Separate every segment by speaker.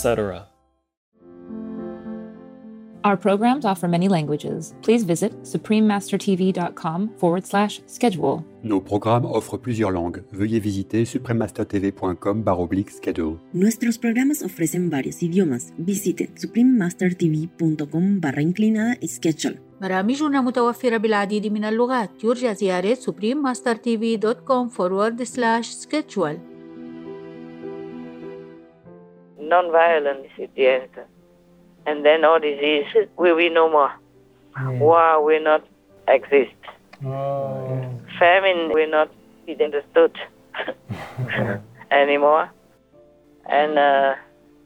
Speaker 1: etc.
Speaker 2: Our programs offer many languages. Please visit suprememastertv.com forward slash schedule.
Speaker 3: Nos programmes offrent plusieurs langues. Veuillez visiter suprememastertv.com schedule.
Speaker 4: Nuestros programas ofrecen varios idiomas. Visite suprememastertv.com barra inclinada schedule.
Speaker 5: برامجنا متوفرة بالعديد من اللغات يرجى زيارة suprememastertv.com forward slash schedule
Speaker 6: non-violence is the answer. And then all diseases will be no more. War will not exist. Famine will not be understood anymore. And uh,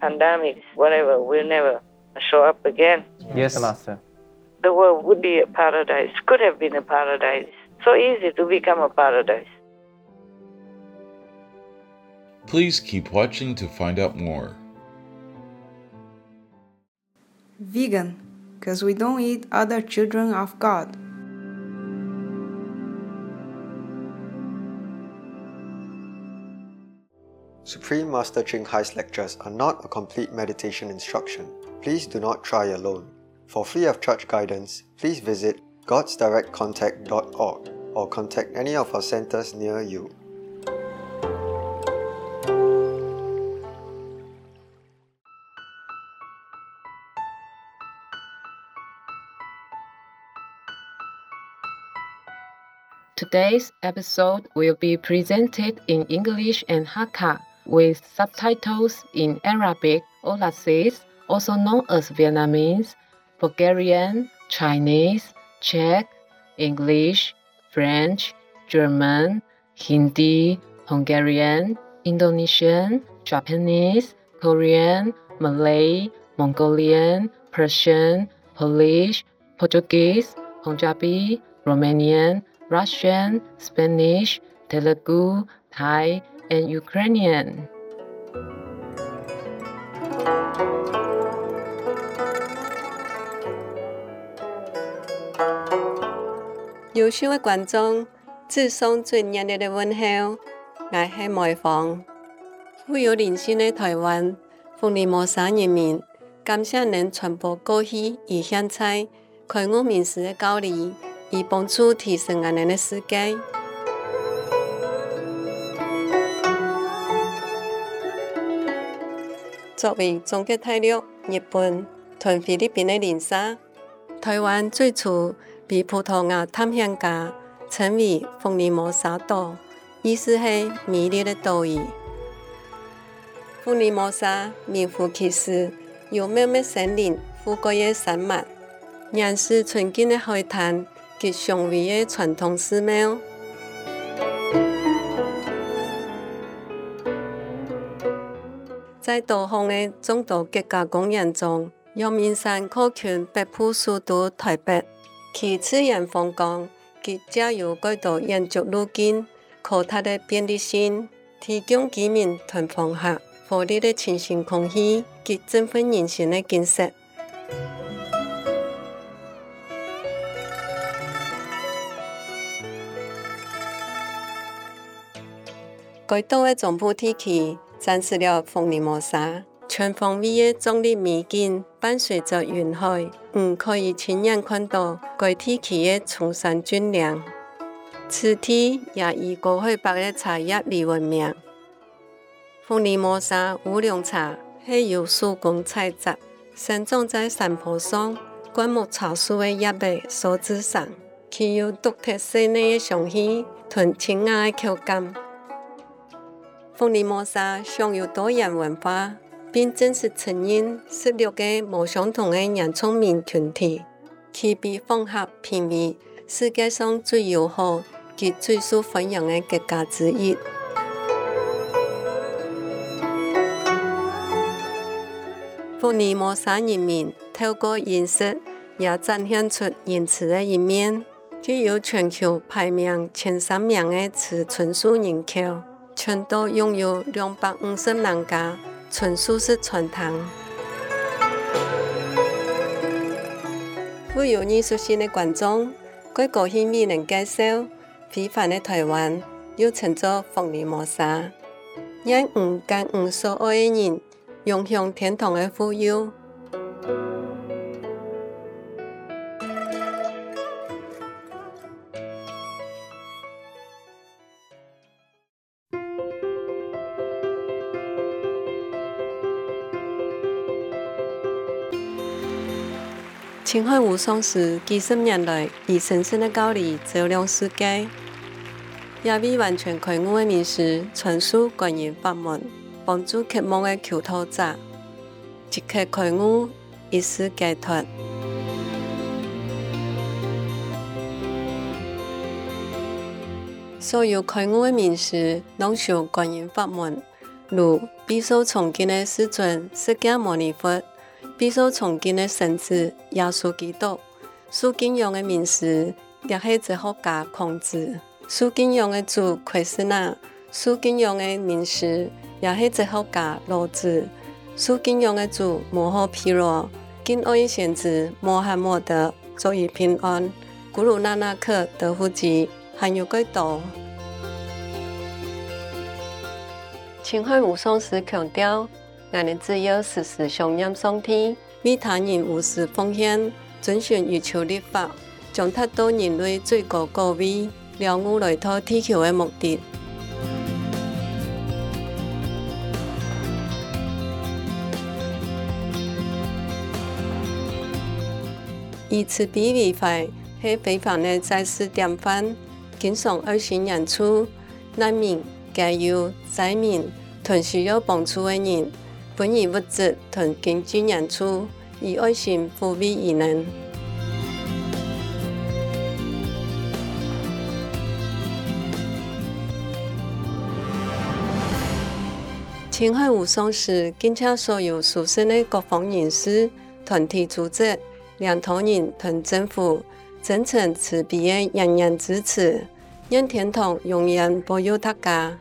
Speaker 6: pandemics, whatever, will never show up again.
Speaker 7: Yes, Master.
Speaker 6: The world would be a paradise, could have been a paradise. So easy to become a paradise.
Speaker 8: Please keep watching to find out more.
Speaker 9: Vegan, because we don't eat other children of God.
Speaker 10: Supreme Master Ching Hai's lectures are not a complete meditation instruction. Please do not try alone. For free of charge guidance, please visit godsdirectcontact.org or contact any of our centers near you.
Speaker 11: Today's episode will be presented in English and Hakka with subtitles in Arabic or also known as Vietnamese, Bulgarian, Chinese, Czech, English, French, German, Hindi, Hungarian, Indonesian, Japanese, Korean, Malay, Mongolian, Persian, Polish, Portuguese, Punjabi, Romanian, Russian, Spanish, Telugu, Thai, and Ukrainian。
Speaker 12: 有心的观众致送最热烈的问候，挨去梅坊，富有灵性的台湾凤梨摩砂人民，感谢您传播高希异乡菜，开悟美食的高黎。以帮助提升我哋的世界。作為總結大陸、日本同菲律宾的鄰舍，台湾最初被葡萄牙探险家称为福爾摩沙岛，意思是美麗的岛屿。福爾摩沙名副其实，有茂密森林、富贵的山脉、原始纯净的海滩及雄偉的传统寺庙。在多項的众多國家公园中，阳明山可圈北部首都台北，其自然风光及郊遊軌道延續路径，可它的便利性，提供居民同访客合理的清新空气及振奋人心的景色。该岛的总部地區展示了福爾摩砂全方位的壮丽美景，伴随着云海，嗯，可以亲眼看到该地區的崇山峻岭。此地也以高海拔的茶叶而闻名。福爾摩砂乌龙茶是由手工采摘，生长在山坡上灌木丛树的叶脉所製成，具有独特细腻的香气同清雅的口感。福爾摩沙享有多元文化，并正式承认十六个无相同的原住民群体，其被訪客评为世界上最友好及最受欢迎的国家之一。福尼摩沙人民透過儀式也展现出仁慈的一面。具有全球排名前三名的慈純素人口，全岛拥有两百五十人家纯素食传统。富有艺术性的观众，各国戏迷能介绍非凡的台湾，又称作凤梨磨砂，让五甘五所爱的人涌向天堂的富有。青海無雙師幾十年来以神聖的教理照亮世界，也为完全开悟的名師傳授观音法门，帮助渴望的求道者即刻开悟，一世解脱。所有开悟的名師攏修观音法门，如必受崇敬的世尊释迦牟尼佛。必受崇敬的聖子耶稣基督，受敬仰的名師也是哲學家孔子，受敬仰的主奎師那，受敬仰的名師也是哲學家老子，受敬仰的主摩訶毗羅，敬愛先知穆罕默德，祝伊平安，古魯那納克德夫吉，還有幾多？青海無雙師強調。我哋只要時時想念上天，為他人无私奉獻，遵循宇宙律法，將達到人类最高高位、了悟来到地球的目的。以慈悲為懷，係非凡的在世典范，经常愛心演出，难民、加油、灾民，同需要帮助的人。本以物质同經濟演出，以爱心抚慰異人。青海無雙師敬請所有殊勝的各方人士、团体组织、领导人同政府，真诚慈悲的人人支持，願天堂永远保佑大家。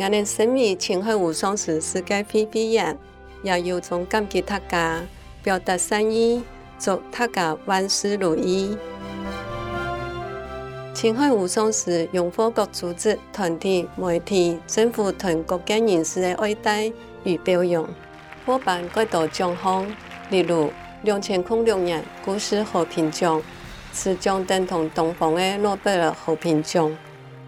Speaker 12: 我们身为青海无松寺世界非批人，也由衷感激他家，表达善意，祝他家万事如意。青海无松寺荣获各组织、团体、媒体、政府同各界人士的爱戴与表扬，获颁各大奖项，例如两千零六年故事和平奖，此奖等同东方的诺贝尔和平奖。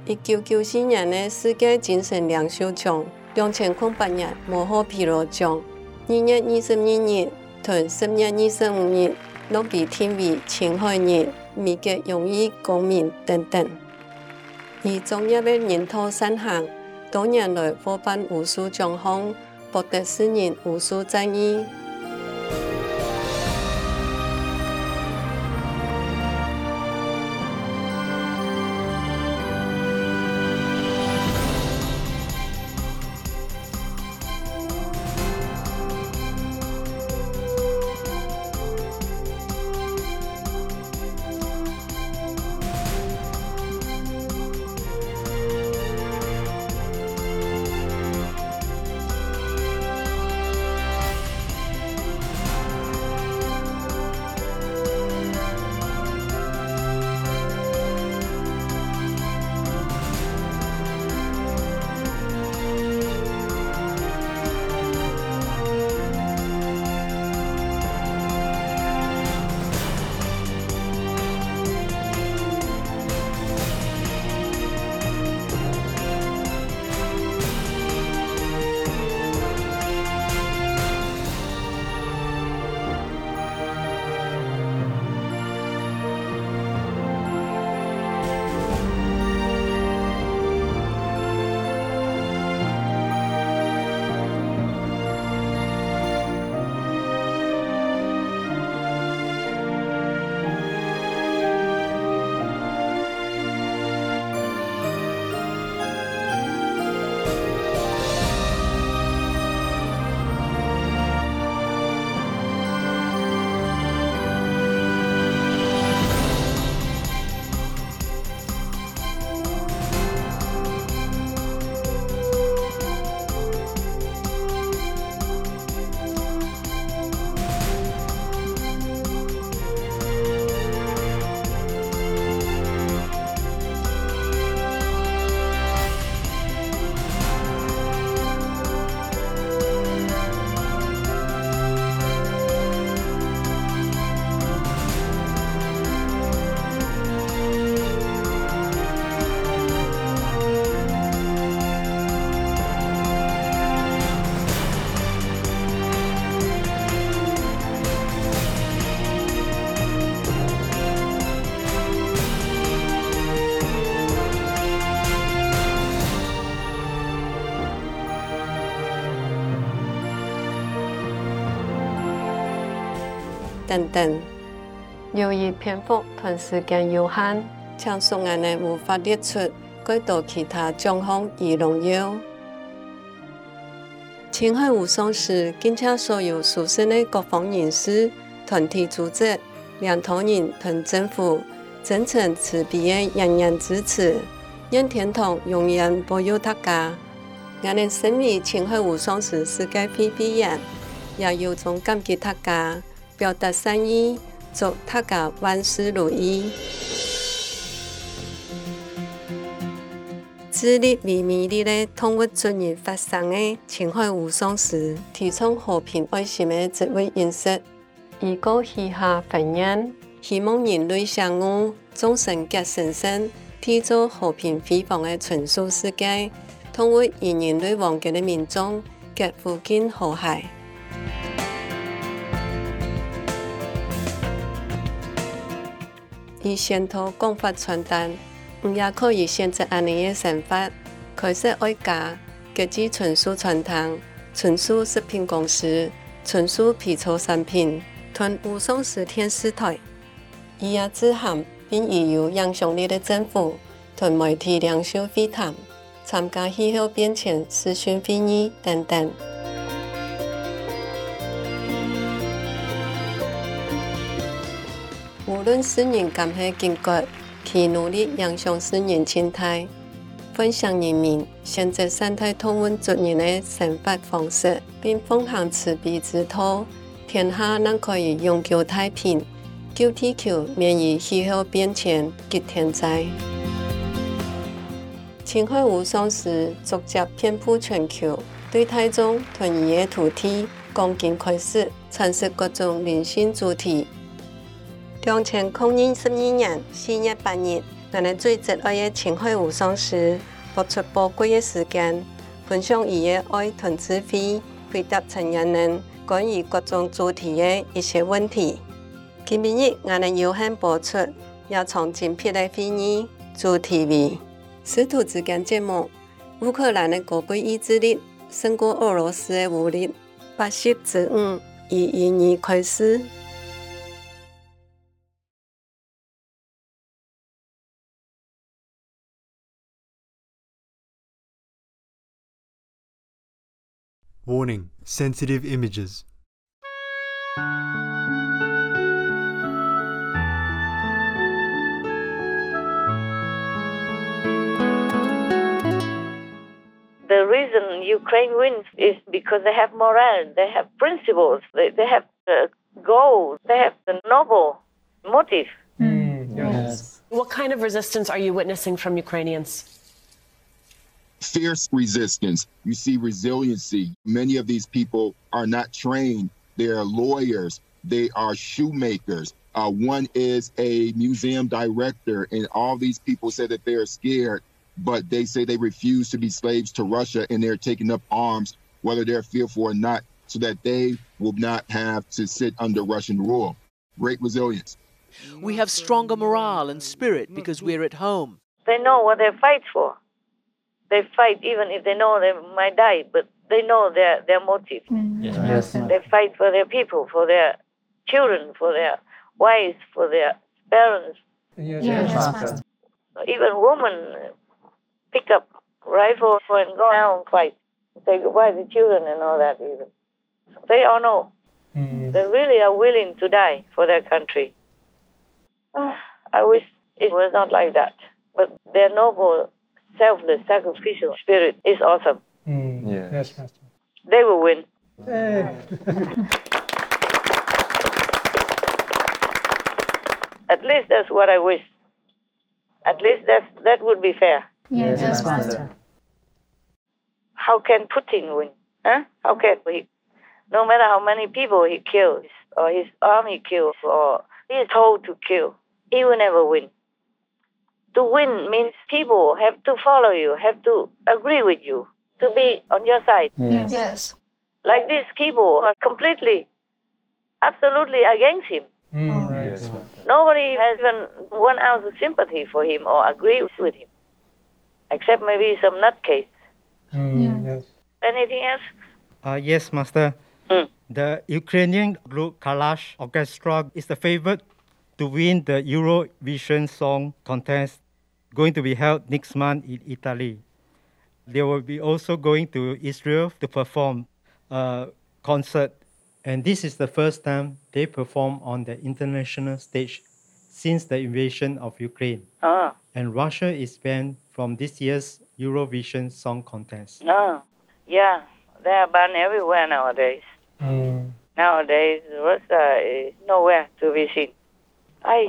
Speaker 12: 一九九四年的世界精神领袖奖；两千零八年摩訶毗羅獎，二月二十二日同十月二十五日都被添為青海日、美国荣誉公民等等。以專業的人道善行，多年来获颁无数奖项，博得世人无数赞誉。等等。由于篇幅同时间有限，請數眼呢无法列出許多其他獎項與榮耀。青海無雙時，敬請所有屬性的各方人士、團體組織、領導人同政府真诚慈悲的人人支持，願天堂永远保佑大家。我哋身為青海無雙時世界會會員，也由衷感激大家，表达善意，祝大家万事如意。致力秘密的，通过尊严发生的情怀无双时，提倡和平爱心的植物饮食，如果许下分言，希望人类相爱，众生皆生圣，缔造和平辉煌的纯素世界，通过以人类忘权的民众，皆附近和谐。伊先头共发传单，毋也可以选择安尼个想法，开始爱家，各自存书传单，存书食品公司，存书皮草产品，团五松市天四台。伊也支行，并预有杨响力的政府囤媒体两手飞谈，参加气候变迁咨询会议等等。无论是人敢係經過。其努力影响世人心态，分享人民选择善待動物族人的生活方式，并奉行慈悲之道，天下能可以永久太平，救地球免于气候变迁及天灾。青海無雙時逐漸遍布全球，对大眾同伊的土地恭敬开始，阐释各種靈性主题。两千零二十二年四月八日，我们最热爱的青海武松时，播出宝贵的时间，分享伊的爱团智慧，回答成人们关于各种主题的一些问题。今天日我们有幸播出，要从精辟的飞忆主题为师徒之间节目。乌克兰的国贵意志力胜过俄罗斯的武力，八十五二一年开始。
Speaker 7: Warning: sensitive images.
Speaker 6: The reason Ukraine wins is because they have morale, they have principles, they, they have uh, goals, they have the noble motive.
Speaker 13: Yes. What kind of resistance are you witnessing from Ukrainians?
Speaker 14: Fierce resistance. You see resiliency. Many of these people are not trained. They are lawyers. They are shoemakers. Uh, one is a museum director, and all these people say that they are scared, but they say they refuse to be slaves to Russia, and they're taking up arms, whether they're fearful or not, so that they will not have to sit under Russian rule. Great resilience.
Speaker 15: We have stronger morale and spirit because we're at home.
Speaker 6: They know what they fight for they fight even if they know they might die, but they know their, their motive.
Speaker 1: Yes, yes.
Speaker 6: They fight for their people, for their children, for their wives, for their parents.
Speaker 16: Yes, yes, yes.
Speaker 6: Even women pick up rifles and go out and fight, say goodbye to children and all that. Even they all know
Speaker 16: mm.
Speaker 6: they really are willing to die for their country. Oh, I wish it was not like that, but they're noble selfless, sacrificial spirit is awesome.
Speaker 16: Mm.
Speaker 1: Yeah.
Speaker 16: Yes, Master.
Speaker 6: They will win.
Speaker 16: Hey.
Speaker 6: At least that's what I wish. At least that that would be fair.
Speaker 17: Yes, yes Master.
Speaker 6: How can Putin win? Huh? How can he? No matter how many people he kills, or his army kills, or he is told to kill, he will never win to win means people have to follow you, have to agree with you, to be on your side.
Speaker 17: Yes. yes.
Speaker 6: Like these people are completely, absolutely against him.
Speaker 16: Mm, right.
Speaker 1: Yes.
Speaker 6: Nobody has even one ounce of sympathy for him or agrees with him, except maybe some nutcase.
Speaker 16: Mm, yes.
Speaker 6: Anything else?
Speaker 18: Uh, yes, Master.
Speaker 6: Mm.
Speaker 16: The Ukrainian group Kalush Orchestra is the favorite to win the Eurovision Song Contest, going to be held next month in Italy. They will be also going to Israel to perform a concert, and this is the first time they perform on the international stage since the invasion of Ukraine.
Speaker 6: Oh,
Speaker 16: And Russia is banned from this year's Eurovision Song Contest.
Speaker 6: no. Yeah, they are banned everywhere nowadays. Mm. Nowadays, Russia is nowhere to be seen. Ay,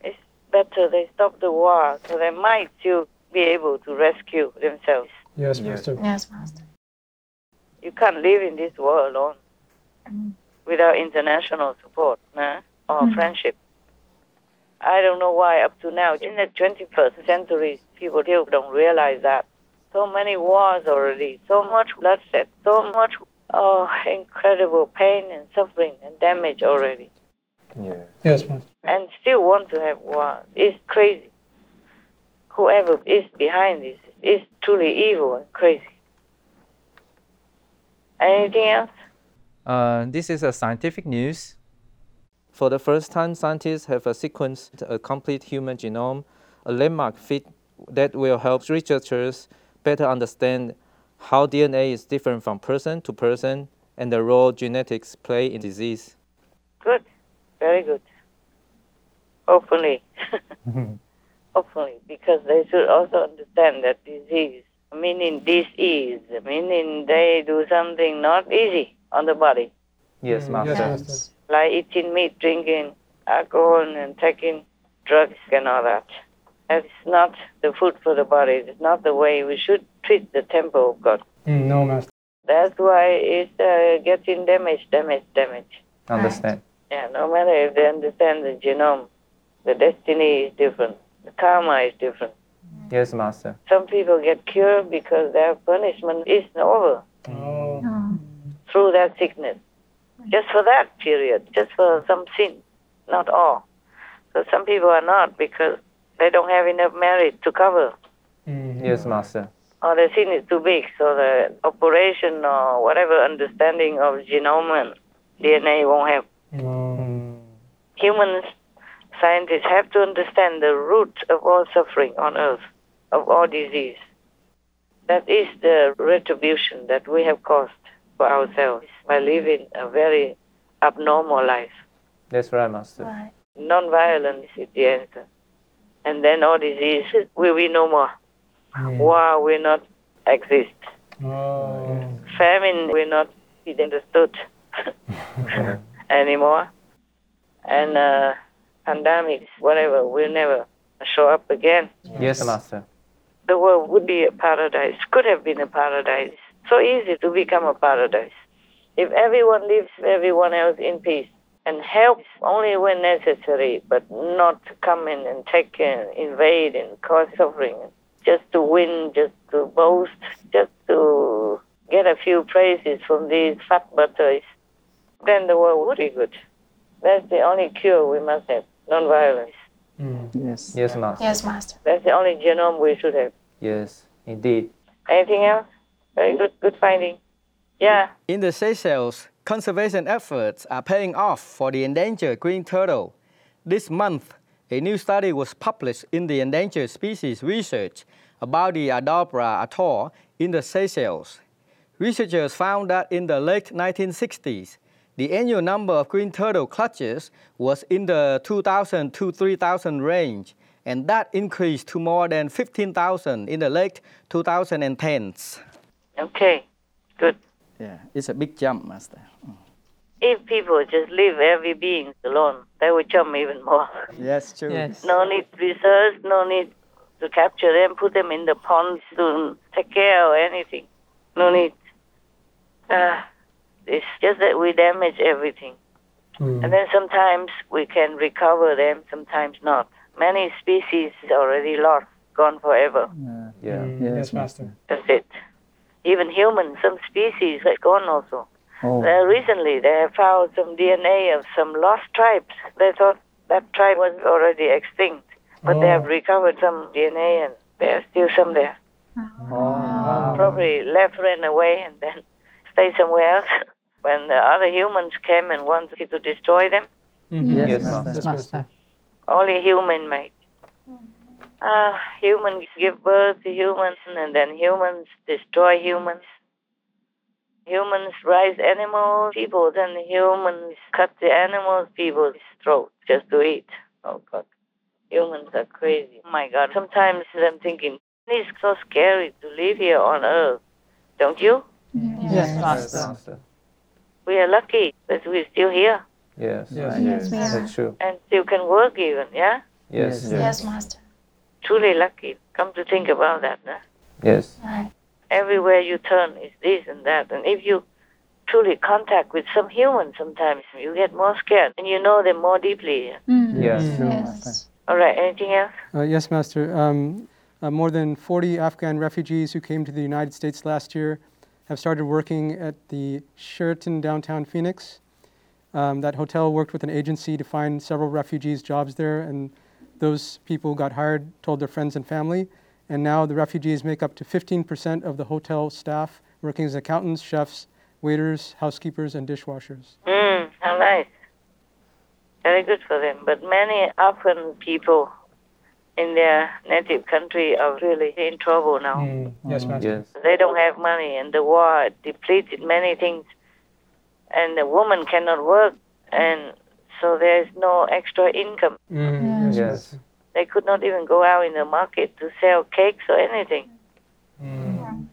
Speaker 6: it's better they stop the war so they might still be able to rescue themselves.
Speaker 16: Yes, Master.
Speaker 17: Yes, Master.
Speaker 6: You can't live in this war alone without international support nah, or
Speaker 17: Mm.
Speaker 6: friendship. I don't know why up to now, in the 21st century, people still don't realize that. So many wars already, so much bloodshed, so much oh, incredible pain and suffering and damage already.
Speaker 16: Yes, Master.
Speaker 6: And still want to have war. It's crazy. Whoever is behind this is truly evil and crazy. Anything else?
Speaker 18: Uh, this is a scientific news. For the first time, scientists have sequenced a complete human genome, a landmark feat that will help researchers better understand how DNA is different from person to person and the role genetics play in disease.
Speaker 6: Good. Very good. Hopefully. Mm-hmm. Hopefully. Because they should also understand that disease, meaning disease, meaning they do something not easy on the body.
Speaker 18: Yes, mm, Master.
Speaker 6: Like eating meat, drinking alcohol, and taking drugs and all that. That's not the food for the body. It's not the way we should treat the temple of God.
Speaker 16: Mm, no, Master.
Speaker 6: That's why it's uh, getting damaged, damaged, damaged.
Speaker 18: Understand.
Speaker 6: Yeah, no matter if they understand the genome, the destiny is different, the karma is different.
Speaker 18: Yes, Master.
Speaker 6: Some people get cured because their punishment is over Oh. through that sickness. Just for that period, just for some sin, not all. So some people are not because they don't have enough merit to cover, mm,
Speaker 18: Yes, Master.
Speaker 6: or the sin is too big. So the operation or whatever understanding of genome and DNA won't help. Mm. Humans, scientists have to understand the root of all suffering on earth, of all disease. That is the retribution that we have caused for ourselves by living a very abnormal life.
Speaker 18: That's right, Master.
Speaker 6: Non-violence is the answer. And then all disease will be no more. War will not exist. Mm. Famine will not be understood anymore. And uh, pandemics, whatever, will never show up again.
Speaker 18: Yes, Master.
Speaker 6: The world would be a paradise, could have been a paradise. So easy to become a paradise. If everyone lives everyone else in peace and helps only when necessary, but not to come in and take and invade and cause suffering, just to win, just to boast, just to get a few praises from these fat butters, then the world would be good. That's the only cure we must have, non-violence. Hmm.
Speaker 18: Yes. Yes, Master.
Speaker 17: Yes, Master.
Speaker 6: That's the only genome we should have.
Speaker 18: Yes, indeed.
Speaker 6: Anything else? Very good, good finding. Yeah.
Speaker 19: In the Seychelles, conservation efforts are paying off for the endangered green turtle. This month, a new study was published in the Endangered Species Research about the Aldabra atoll in the Seychelles. Researchers found that in the late 1960s, the annual number of green turtle clutches was in the 2,000 to 3,000 range, and that increased to more than 15,000 in the late 2010s.
Speaker 6: Okay, good.
Speaker 19: Yeah, it's a big jump, Master.
Speaker 6: If people just leave every being alone, they will jump even more.
Speaker 19: Yes, true.
Speaker 6: No need research, no need to capture them, put them in the ponds to take care or anything. No need. Uh, it's just that we damage everything. And then sometimes we can recover them, sometimes not. Many species already lost, gone forever.
Speaker 18: Yeah.
Speaker 16: Yes, Master.
Speaker 6: That's it. Even humans, some species are gone also.
Speaker 18: Oh.
Speaker 6: Uh, recently, they have found some DNA of some lost tribes. They thought that tribe was already extinct, but they have recovered some DNA and there are still some there. Probably left, ran away, and then stay somewhere else. when the other humans came and wanted to destroy them?
Speaker 18: Yes,
Speaker 17: Yes,
Speaker 18: Master.
Speaker 17: Master.
Speaker 6: Only human made. Ah, humans give birth to humans, and then humans destroy humans. Humans raise animals, people, then humans cut the animals, people's throat just to eat. Oh God, humans are crazy. Oh my God, sometimes I'm thinking it's so scary to live here on Earth, don't you?
Speaker 17: Yes, Master.
Speaker 6: We are lucky that we're still here
Speaker 18: Yes.
Speaker 17: Yes, Yes, we are.
Speaker 18: That's true.
Speaker 6: and still can work even. Yeah,
Speaker 18: Yes.
Speaker 17: Yes, Master.
Speaker 6: truly lucky. Come to think about that. Nah?
Speaker 18: Yes.
Speaker 6: everywhere you turn is this and that. And if you truly contact with some human sometimes, you get more scared and you know them more deeply.
Speaker 18: Yes.
Speaker 17: Yes.
Speaker 6: All right, anything else?
Speaker 20: Uh, yes, Master. Um, uh, more than 40 Afghan refugees who came to the United States last year have started working at the Sheraton downtown Phoenix. Um, that hotel worked with an agency to find several refugees jobs there, and those people got hired told their friends and family. And now the refugees make up to 15% of the hotel staff, working as accountants, chefs, waiters, housekeepers, and dishwashers.
Speaker 6: Mm, how nice. Very good for them. But many Afghan people in their native country are really in trouble now.
Speaker 20: Mm, yes, mm, Master.
Speaker 18: Yes.
Speaker 6: They don't have money, and the war depleted many things. And the woman cannot work, and so there's no extra income.
Speaker 20: Mm,
Speaker 18: Yes.
Speaker 6: They could not even go out in the market to sell cakes or anything. Mm.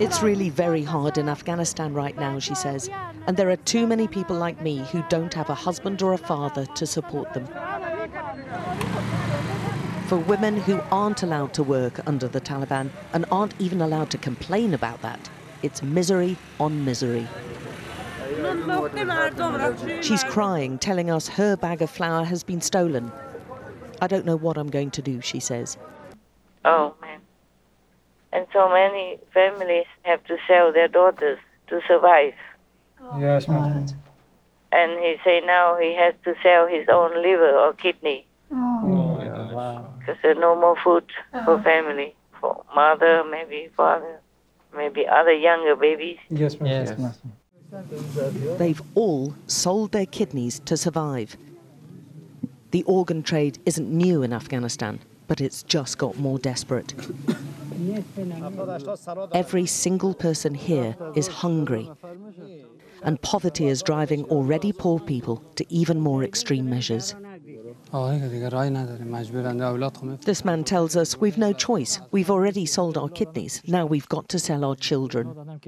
Speaker 21: It's really very hard in Afghanistan right now, she says, and there are too many people like me who don't have a husband or a father to support them. For women who aren't allowed to work under the Taliban and aren't even allowed to complain about that, it's misery on misery. She's crying, telling us her bag of flour has been stolen. I don't know what I'm going to do, she says.
Speaker 6: Oh man. And so many families have to sell their daughters to survive.
Speaker 20: Yes, Master.
Speaker 6: And he say now he has to sell his own liver or kidney. Oh. Oh, because there's no more food for oh. family, for mother, maybe father, maybe other younger babies.
Speaker 20: Yes, Master.
Speaker 21: They've all sold their kidneys to survive. The organ trade isn't new in Afghanistan, but it's just got more desperate. Every single person here is hungry, and poverty is driving already poor people to even more extreme measures. This man tells us we've no choice. We've already sold our kidneys. Now we've got to sell our children.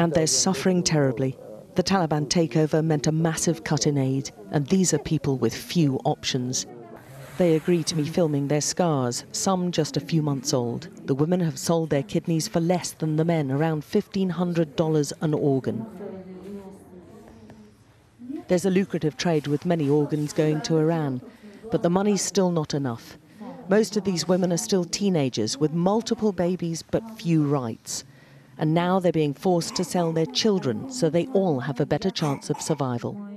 Speaker 21: And they're suffering terribly. The Taliban takeover meant a massive cut in aid, and these are people with few options. They agree to me filming their scars, some just a few months old. The women have sold their kidneys for less than the men, around $1,500 an organ. There's a lucrative trade with many organs going to Iran, but the money's still not enough. Most of these women are still teenagers with multiple babies but few rights. And now they're being forced to sell their children so they all have a better chance of survival.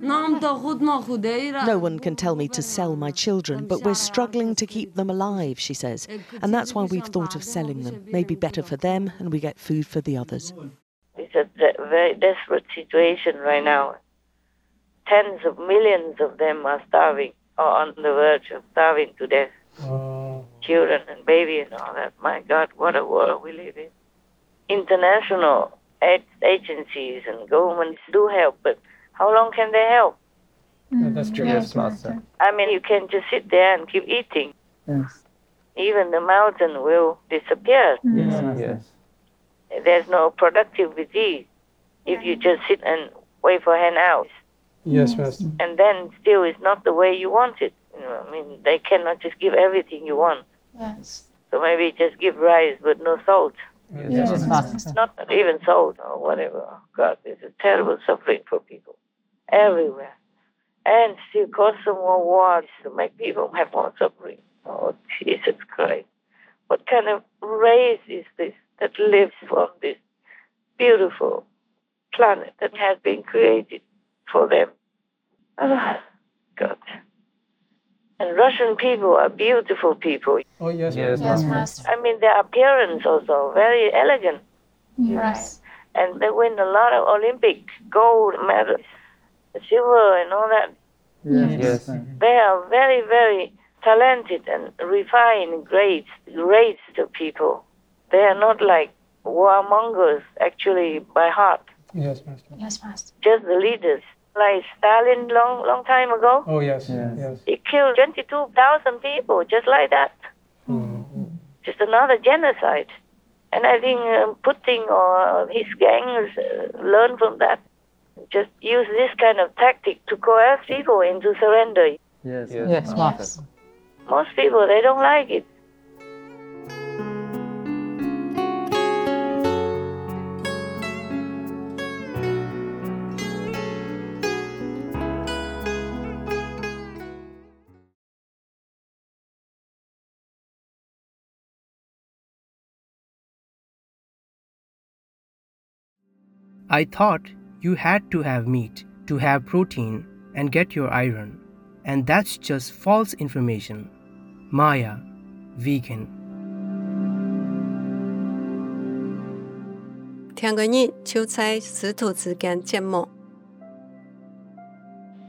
Speaker 21: No one can tell me to sell my children, but we're struggling to keep them alive, she says. And that's why we've thought of selling them. Maybe better for them, and we get food for the others.
Speaker 6: It's a de- very desperate situation right now. Tens of millions of them are starving or on the verge of starving to death. Oh. Children and babies and all that. My God, what a world we live in. International aid agencies and governments do help, but how long can they help?
Speaker 20: Mm, that's true.
Speaker 18: Yes, Master.
Speaker 6: I mean, you can just sit there and keep eating.
Speaker 20: Yes.
Speaker 6: Even the mountain will disappear.
Speaker 18: Yes. Mm. yes.
Speaker 6: There's no productivity if you just sit and wait for handouts.
Speaker 20: Yes, Master.
Speaker 6: And then still it's not the way you want it. You know, I mean, they cannot just give everything you want.
Speaker 17: Yes.
Speaker 6: So maybe just give rice but no salt.
Speaker 17: Yes, Master.
Speaker 6: Not even salt or whatever. Oh, God, it's a terrible suffering for people everywhere. And still cause some more wars to make people have more suffering. Oh, Jesus Christ. What kind of race is this that lives on this beautiful planet that has been created for them? Ah, God. And Russian people are beautiful people.
Speaker 20: Oh, yes,
Speaker 18: Yes,
Speaker 17: Yes,
Speaker 18: Master.
Speaker 17: Master.
Speaker 6: I mean, their appearance also very elegant.
Speaker 17: Yes.
Speaker 6: And they win a lot of Olympic gold medals, silver, and all that.
Speaker 18: Yes.
Speaker 6: They are very, very talented and refined, great, great people. They are not like warmongers, actually, by heart.
Speaker 20: Yes, Master.
Speaker 17: Yes, Master.
Speaker 6: Just the leaders. Like Stalin, long, long time ago,
Speaker 20: Oh, yes. Yes. yes.
Speaker 6: he killed 22,000 people, just like that. Just another genocide. And I think um, Putin or his gangs uh, learn from that. Just use this kind of tactic to coerce people into surrender.
Speaker 18: Yes.
Speaker 17: Yes, Master.
Speaker 6: Most people, they don't like it.
Speaker 22: I thought you had to have meat to have protein and get your iron. And that's just false information. Maya, vegan.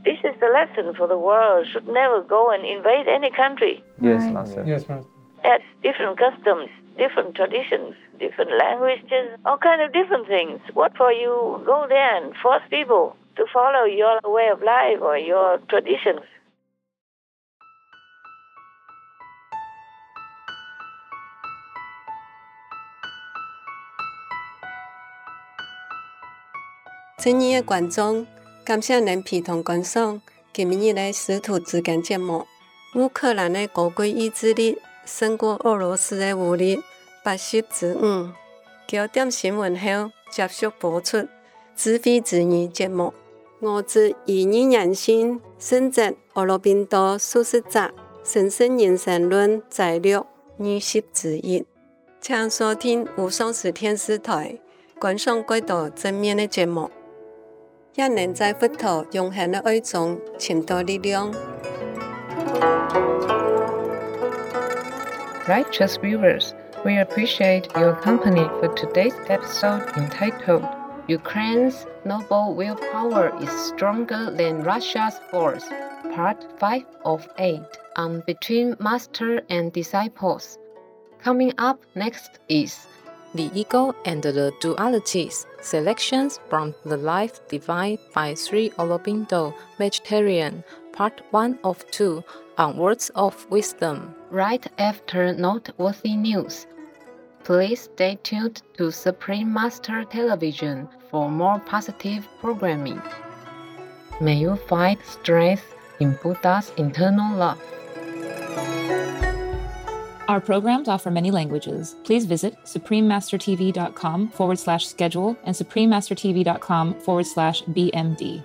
Speaker 6: This is the lesson for the world. Should never go and invade any country.
Speaker 18: Yes, Master.
Speaker 20: Yes, Master.
Speaker 6: At different customs. Different traditions, different languages, all kind of different things. What for you go there and force people to follow your way of life or your traditions?
Speaker 12: Yes. 亲爱的观众，感谢您陪同观赏今日的师徒之间节目。乌克兰的高贵意志力胜过俄罗斯的武力，八十之五，焦点新闻后接续播出。自费子女节目，我自以你人生，甚在俄罗宾多数十集《神圣人生论》摘六二十之一，请收听无双十电视台，观赏轨道正面的节目。一人在佛陀永恒的爱中，请多力量。
Speaker 11: Righteous viewers. We appreciate your company for today's episode entitled Ukraine's Noble Willpower is Stronger Than Russia's Force, Part 5 of 8 on Between Master and Disciples. Coming up next is
Speaker 23: The Ego and the Dualities Selections from The Life Divine by Sri Aurobindo, Vegetarian, Part 1 of 2 on Words of Wisdom.
Speaker 11: Right after noteworthy news. Please stay tuned to Supreme Master Television for more positive programming. May you find strength in Buddha's internal love.
Speaker 24: Our programs offer many languages. Please visit suprememastertv.com forward slash schedule and suprememastertv.com forward slash BMD.